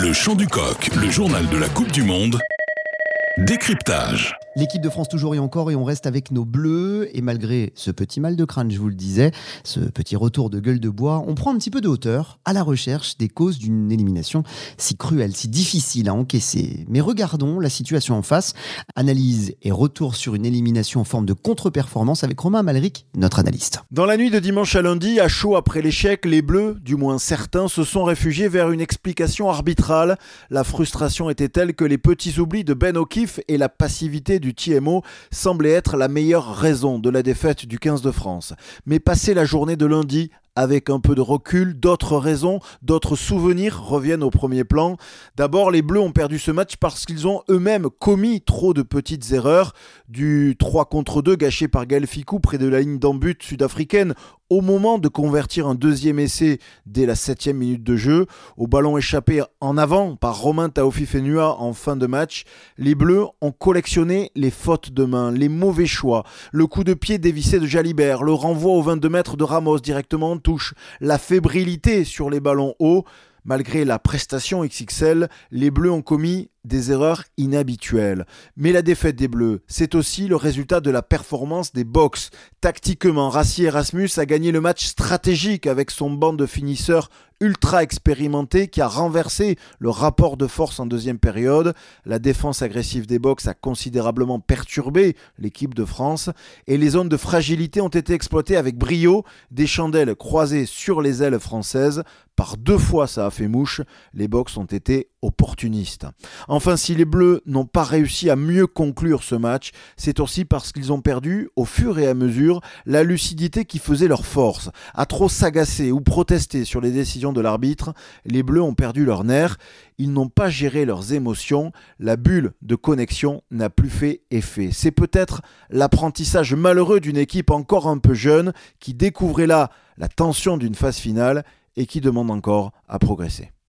Le chant du coq, le journal de la Coupe du Monde. Décryptage. L'équipe de France toujours et encore et on reste avec nos bleus et malgré ce petit mal de crâne, je vous le disais, ce petit retour de gueule de bois, on prend un petit peu de hauteur à la recherche des causes d'une élimination si cruelle, si difficile à encaisser. Mais regardons la situation en face, analyse et retour sur une élimination en forme de contre-performance avec Romain Malric, notre analyste. Dans la nuit de dimanche à lundi, à chaud après l'échec, les bleus, du moins certains, se sont réfugiés vers une explication arbitrale. La frustration était telle que les petits oublis de Ben O'Keefe et la passivité du TMO semblait être la meilleure raison de la défaite du 15 de France. Mais passer la journée de lundi avec un peu de recul, d'autres raisons, d'autres souvenirs reviennent au premier plan. D'abord, les Bleus ont perdu ce match parce qu'ils ont eux-mêmes commis trop de petites erreurs, du 3 contre 2 gâché par Gaël Ficou près de la ligne d'embut sud-africaine au moment de convertir un deuxième essai dès la septième minute de jeu, au ballon échappé en avant par Romain Taofi Fenua en fin de match, les Bleus ont collectionné les fautes de main, les mauvais choix, le coup de pied dévissé de Jalibert, le renvoi au 22 mètres de Ramos directement en la fébrilité sur les ballons hauts, Malgré la prestation XXL, les Bleus ont commis des erreurs inhabituelles. Mais la défaite des Bleus, c'est aussi le résultat de la performance des box. Tactiquement, Rassi Erasmus a gagné le match stratégique avec son banc de finisseurs ultra expérimenté qui a renversé le rapport de force en deuxième période. La défense agressive des box a considérablement perturbé l'équipe de France et les zones de fragilité ont été exploitées avec brio, des chandelles croisées sur les ailes françaises. Par deux fois ça a fait mouche, les box ont été opportunistes. Enfin, si les Bleus n'ont pas réussi à mieux conclure ce match, c'est aussi parce qu'ils ont perdu, au fur et à mesure, la lucidité qui faisait leur force. À trop s'agacer ou protester sur les décisions de l'arbitre, les Bleus ont perdu leur nerf, ils n'ont pas géré leurs émotions, la bulle de connexion n'a plus fait effet. C'est peut-être l'apprentissage malheureux d'une équipe encore un peu jeune qui découvrait là la tension d'une phase finale et qui demande encore à progresser.